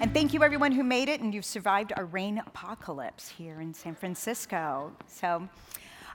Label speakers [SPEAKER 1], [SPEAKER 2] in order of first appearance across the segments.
[SPEAKER 1] And thank you, everyone who made it, and you've survived our rain apocalypse here in San Francisco. So,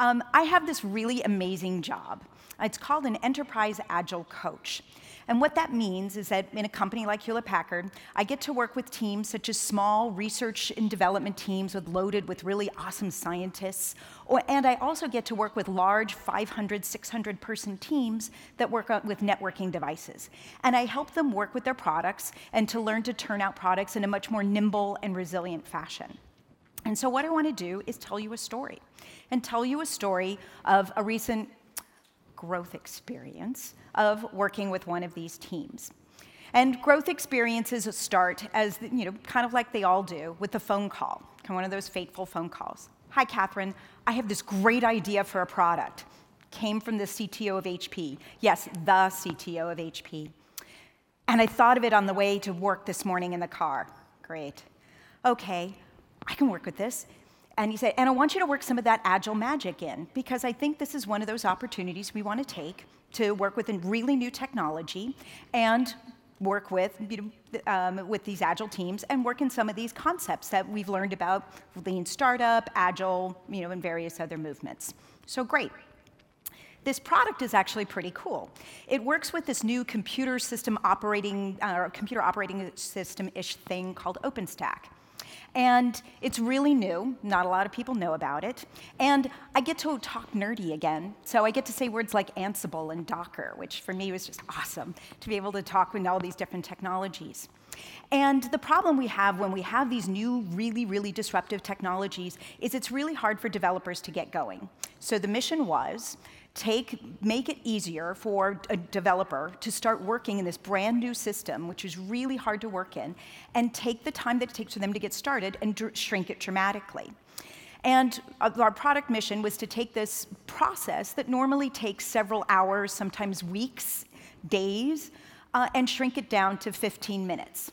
[SPEAKER 1] um, I have this really amazing job. It's called an Enterprise Agile Coach. And what that means is that in a company like Hewlett Packard, I get to work with teams such as small research and development teams with loaded with really awesome scientists. Or, and I also get to work with large 500, 600 person teams that work with networking devices. And I help them work with their products and to learn to turn out products in a much more nimble and resilient fashion. And so, what I want to do is tell you a story and tell you a story of a recent growth experience of working with one of these teams. And growth experiences start as, you know, kind of like they all do, with a phone call, one of those fateful phone calls. Hi, Catherine, I have this great idea for a product. Came from the CTO of HP. Yes, the CTO of HP. And I thought of it on the way to work this morning in the car. Great. Okay, I can work with this. And he said, and I want you to work some of that agile magic in, because I think this is one of those opportunities we want to take to work with a really new technology and work with, you know, um, with these agile teams and work in some of these concepts that we've learned about lean startup, agile, you know, and various other movements. So great. This product is actually pretty cool. It works with this new computer system operating, uh, computer operating system-ish thing called OpenStack. And it's really new, not a lot of people know about it. And I get to talk nerdy again, so I get to say words like Ansible and Docker, which for me was just awesome to be able to talk with all these different technologies. And the problem we have when we have these new, really, really disruptive technologies is it's really hard for developers to get going. So the mission was take, make it easier for a developer to start working in this brand new system, which is really hard to work in, and take the time that it takes for them to get started and shrink it dramatically. And our product mission was to take this process that normally takes several hours, sometimes weeks, days, uh, and shrink it down to 15 minutes.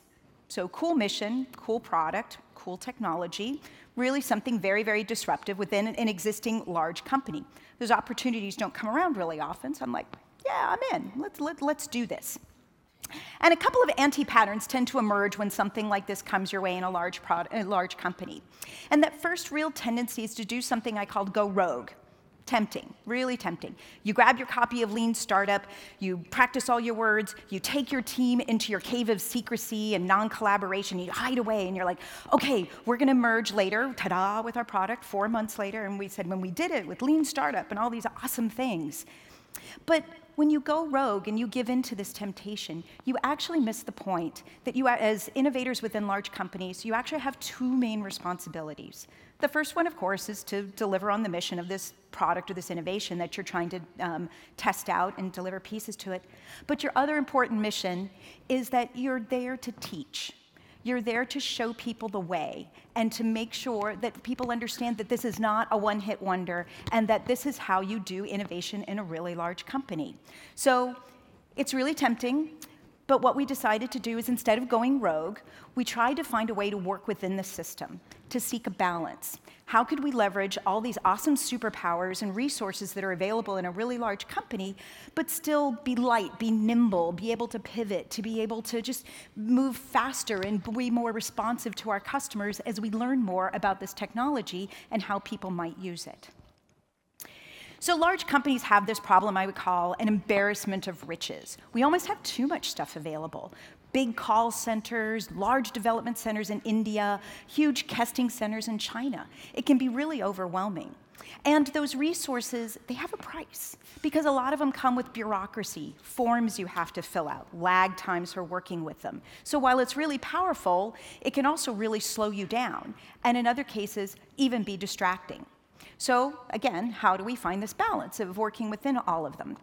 [SPEAKER 1] So, cool mission, cool product, cool technology, really something very, very disruptive within an existing large company. Those opportunities don't come around really often, so I'm like, yeah, I'm in. Let's, let, let's do this. And a couple of anti-patterns tend to emerge when something like this comes your way in a large, a large company. And that first real tendency is to do something I called go rogue. Tempting, really tempting. You grab your copy of Lean Startup, you practice all your words, you take your team into your cave of secrecy and non collaboration, you hide away, and you're like, okay, we're gonna merge later, ta da, with our product four months later. And we said, when we did it with Lean Startup and all these awesome things. But when you go rogue and you give in to this temptation, you actually miss the point that you, as innovators within large companies, you actually have two main responsibilities. The first one, of course, is to deliver on the mission of this product or this innovation that you're trying to um, test out and deliver pieces to it. But your other important mission is that you're there to teach. You're there to show people the way and to make sure that people understand that this is not a one hit wonder and that this is how you do innovation in a really large company. So it's really tempting. But what we decided to do is instead of going rogue, we tried to find a way to work within the system, to seek a balance. How could we leverage all these awesome superpowers and resources that are available in a really large company, but still be light, be nimble, be able to pivot, to be able to just move faster and be more responsive to our customers as we learn more about this technology and how people might use it? So large companies have this problem I would call an embarrassment of riches. We almost have too much stuff available. Big call centers, large development centers in India, huge testing centers in China. It can be really overwhelming. And those resources, they have a price because a lot of them come with bureaucracy, forms you have to fill out, lag times for working with them. So while it's really powerful, it can also really slow you down, and in other cases, even be distracting. So again, how do we find this balance of working within all of them?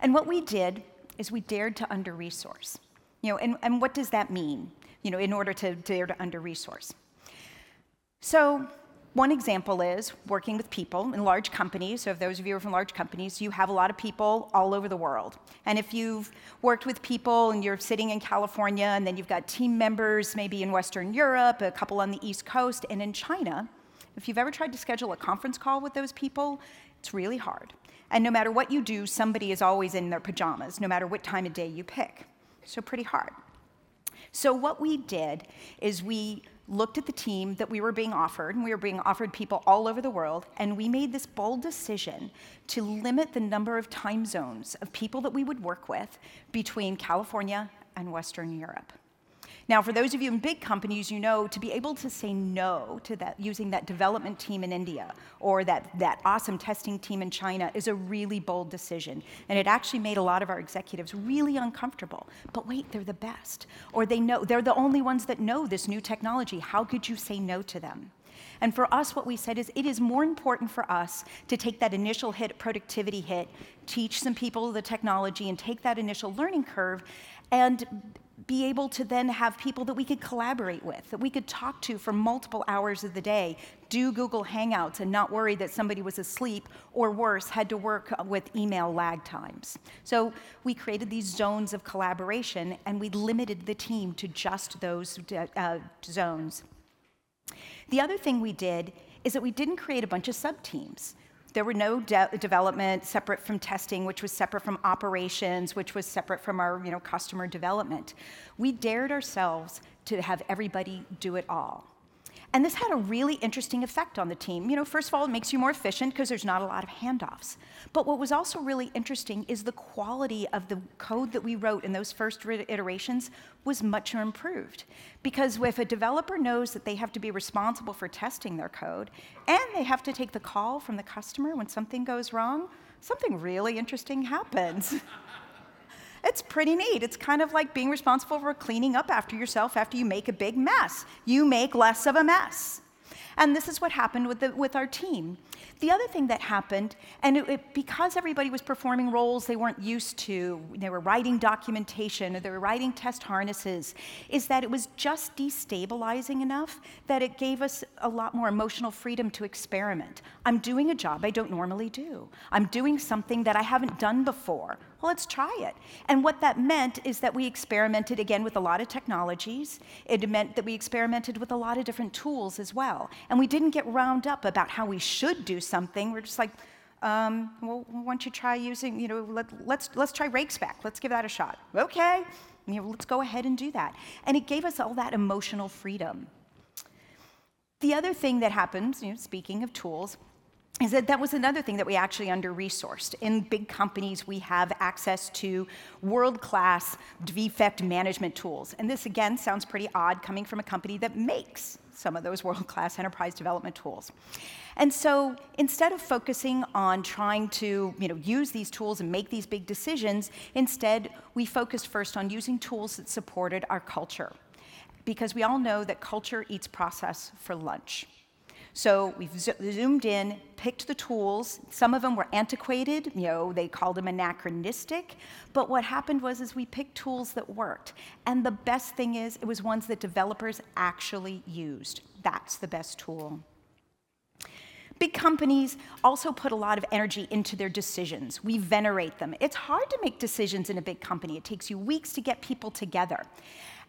[SPEAKER 1] And what we did is we dared to under-resource. You know, and, and what does that mean, you know, in order to dare to under-resource? So one example is working with people in large companies. So, if those of you are from large companies, you have a lot of people all over the world. And if you've worked with people and you're sitting in California, and then you've got team members maybe in Western Europe, a couple on the East Coast, and in China, if you've ever tried to schedule a conference call with those people, it's really hard. And no matter what you do, somebody is always in their pajamas, no matter what time of day you pick. So, pretty hard. So, what we did is we looked at the team that we were being offered, and we were being offered people all over the world, and we made this bold decision to limit the number of time zones of people that we would work with between California and Western Europe. Now, for those of you in big companies, you know to be able to say no to that using that development team in India or that, that awesome testing team in China is a really bold decision. And it actually made a lot of our executives really uncomfortable. But wait, they're the best. Or they know they're the only ones that know this new technology. How could you say no to them? And for us, what we said is it is more important for us to take that initial hit, productivity hit, teach some people the technology, and take that initial learning curve and be able to then have people that we could collaborate with, that we could talk to for multiple hours of the day, do Google Hangouts and not worry that somebody was asleep or worse, had to work with email lag times. So we created these zones of collaboration and we limited the team to just those uh, zones. The other thing we did is that we didn't create a bunch of sub teams. There were no de development separate from testing, which was separate from operations, which was separate from our you know, customer development. We dared ourselves to have everybody do it all. And this had a really interesting effect on the team. You know, first of all, it makes you more efficient because there's not a lot of handoffs. But what was also really interesting is the quality of the code that we wrote in those first iterations was much improved. Because if a developer knows that they have to be responsible for testing their code and they have to take the call from the customer when something goes wrong, something really interesting happens. It's pretty neat. It's kind of like being responsible for cleaning up after yourself after you make a big mess. You make less of a mess. And this is what happened with, the, with our team. The other thing that happened, and it, it, because everybody was performing roles they weren't used to, they were writing documentation or they were writing test harnesses, is that it was just destabilizing enough that it gave us a lot more emotional freedom to experiment. I'm doing a job I don't normally do. I'm doing something that I haven't done before. Well, let's try it. And what that meant is that we experimented again with a lot of technologies. It meant that we experimented with a lot of different tools as well. And we didn't get round up about how we should do something. We're just like, um, well, why don't you try using, you know, let, us let's, let's try. Let's give that a shot. Okay, you know, let's go ahead and do that. And it gave us all that emotional freedom. The other thing that happens, you know, speaking of tools, is that that was another thing that we actually under-resourced. In big companies, we have access to world-class defect management tools. And this, again, sounds pretty odd coming from a company that makes some of those world-class enterprise development tools. And so instead of focusing on trying to you know, use these tools and make these big decisions, instead we focused first on using tools that supported our culture. Because we all know that culture eats process for lunch. So we've zoomed in, picked the tools. Some of them were antiquated, you know, they called them anachronistic. But what happened was is we picked tools that worked. And the best thing is it was ones that developers actually used. That's the best tool. Big companies also put a lot of energy into their decisions. We venerate them. It's hard to make decisions in a big company. It takes you weeks to get people together.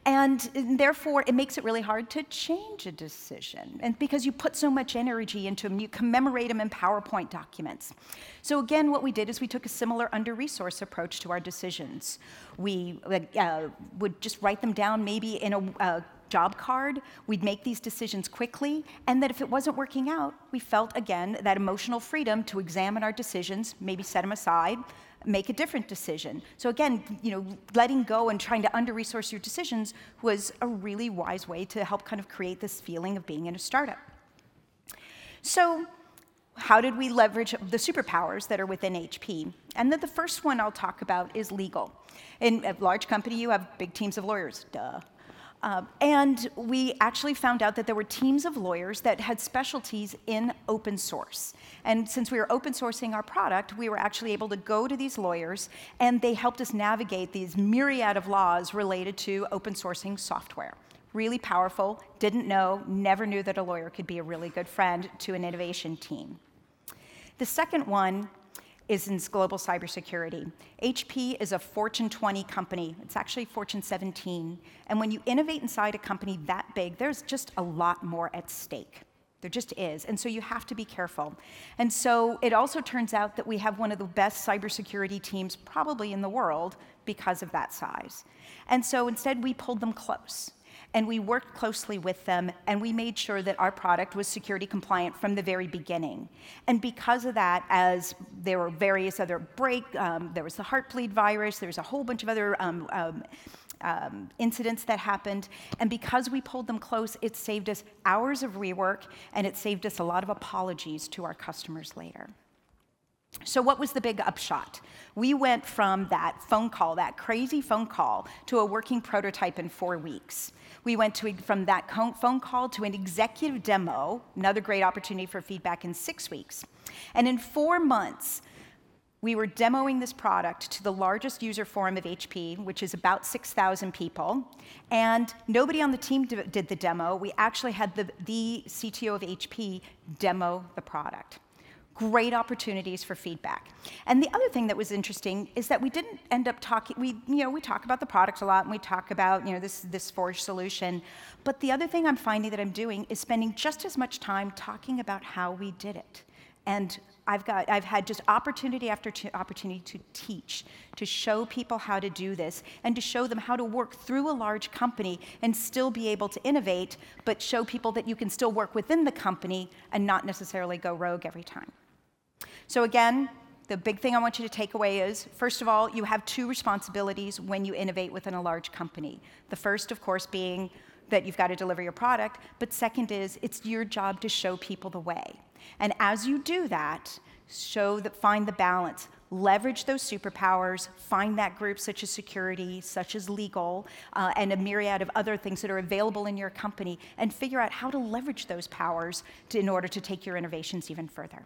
[SPEAKER 1] And therefore, it makes it really hard to change a decision. And because you put so much energy into them, you commemorate them in PowerPoint documents. So again, what we did is we took a similar under-resource approach to our decisions. We uh, would just write them down maybe in a, a job card. We'd make these decisions quickly, and that if it wasn't working out, we felt again that emotional freedom to examine our decisions, maybe set them aside, make a different decision. So again, you know, letting go and trying to under-resource your decisions was a really wise way to help kind of create this feeling of being in a startup. So how did we leverage the superpowers that are within HP? And then the first one I'll talk about is legal. In a large company, you have big teams of lawyers, duh. Um, and we actually found out that there were teams of lawyers that had specialties in open source. And since we were open sourcing our product, we were actually able to go to these lawyers, and they helped us navigate these myriad of laws related to open sourcing software. Really powerful, didn't know, never knew that a lawyer could be a really good friend to an innovation team. The second one is in global cybersecurity. HP is a Fortune 20 company. It's actually Fortune 17. And when you innovate inside a company that big, there's just a lot more at stake. There just is. And so you have to be careful. And so it also turns out that we have one of the best cybersecurity teams probably in the world because of that size. And so instead, we pulled them close. And we worked closely with them, and we made sure that our product was security compliant from the very beginning. And because of that, as there were various other break, um, there was the heartbleed virus, there was a whole bunch of other um, um, um, incidents that happened. And because we pulled them close, it saved us hours of rework and it saved us a lot of apologies to our customers later. So, what was the big upshot? We went from that phone call, that crazy phone call, to a working prototype in four weeks. We went to, from that phone call to an executive demo, another great opportunity for feedback in six weeks. And in four months, we were demoing this product to the largest user forum of HP, which is about 6,000 people. And nobody on the team did the demo. We actually had the, the CTO of HP demo the product. Great opportunities for feedback. And the other thing that was interesting is that we didn't end up talking, we, you know, we talk about the product a lot and we talk about, you know, this, this Forge solution. But the other thing I'm finding that I'm doing is spending just as much time talking about how we did it and I've, got, I've had just opportunity after opportunity to teach, to show people how to do this, and to show them how to work through a large company and still be able to innovate, but show people that you can still work within the company and not necessarily go rogue every time. So, again, the big thing I want you to take away is first of all, you have two responsibilities when you innovate within a large company. The first, of course, being that you've got to deliver your product, but second is it's your job to show people the way. And as you do that, show that find the balance, leverage those superpowers, find that group such as security, such as legal, uh, and a myriad of other things that are available in your company, and figure out how to leverage those powers to, in order to take your innovations even further.